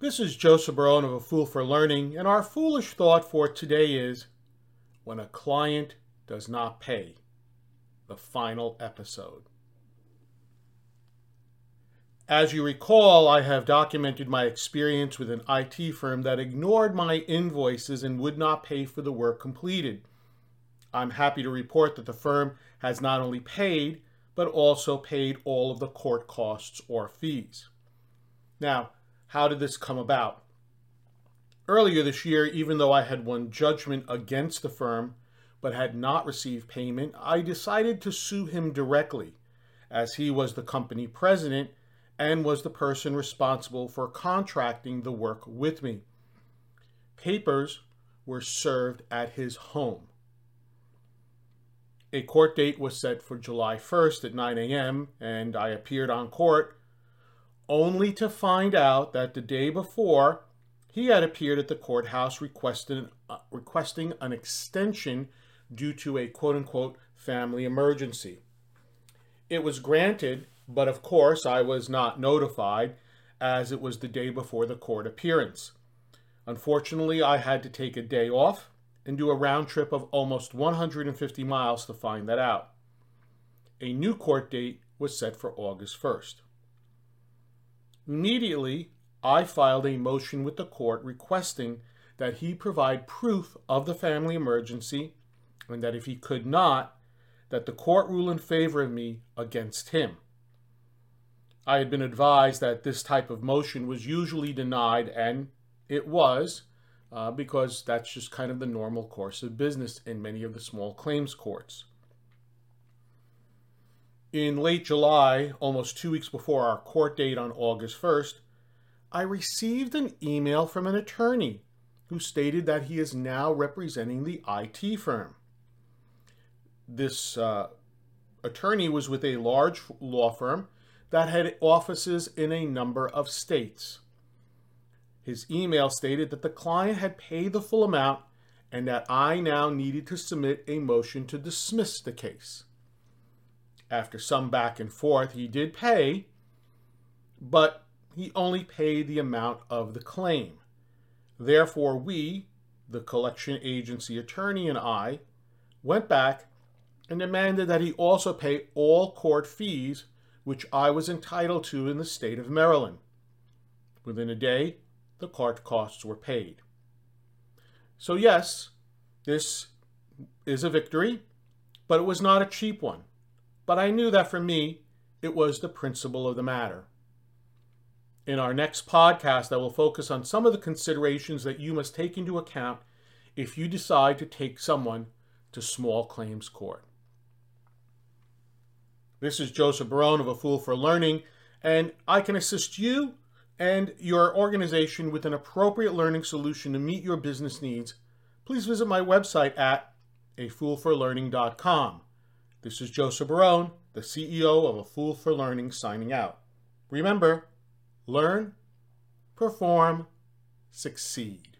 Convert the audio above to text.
This is Joseph Barone of A Fool for Learning, and our foolish thought for today is when a client does not pay. The final episode. As you recall, I have documented my experience with an IT firm that ignored my invoices and would not pay for the work completed. I'm happy to report that the firm has not only paid, but also paid all of the court costs or fees. Now, how did this come about? Earlier this year, even though I had won judgment against the firm but had not received payment, I decided to sue him directly, as he was the company president and was the person responsible for contracting the work with me. Papers were served at his home. A court date was set for July 1st at 9 a.m., and I appeared on court only to find out that the day before he had appeared at the courthouse requesting, uh, requesting an extension due to a quote unquote family emergency. It was granted, but of course I was not notified as it was the day before the court appearance. Unfortunately, I had to take a day off and do a round trip of almost 150 miles to find that out. A new court date was set for August 1st. Immediately, I filed a motion with the court requesting that he provide proof of the family emergency and that if he could not, that the court rule in favor of me against him. I had been advised that this type of motion was usually denied, and it was, uh, because that's just kind of the normal course of business in many of the small claims courts. In late July, almost two weeks before our court date on August 1st, I received an email from an attorney who stated that he is now representing the IT firm. This uh, attorney was with a large law firm that had offices in a number of states. His email stated that the client had paid the full amount and that I now needed to submit a motion to dismiss the case. After some back and forth, he did pay, but he only paid the amount of the claim. Therefore, we, the collection agency attorney and I, went back and demanded that he also pay all court fees which I was entitled to in the state of Maryland. Within a day, the court costs were paid. So, yes, this is a victory, but it was not a cheap one. But I knew that for me, it was the principle of the matter. In our next podcast, I will focus on some of the considerations that you must take into account if you decide to take someone to small claims court. This is Joseph Barone of A Fool for Learning, and I can assist you and your organization with an appropriate learning solution to meet your business needs. Please visit my website at afoolforlearning.com. This is Joseph Barone, the CEO of A Fool for Learning, signing out. Remember, learn, perform, succeed.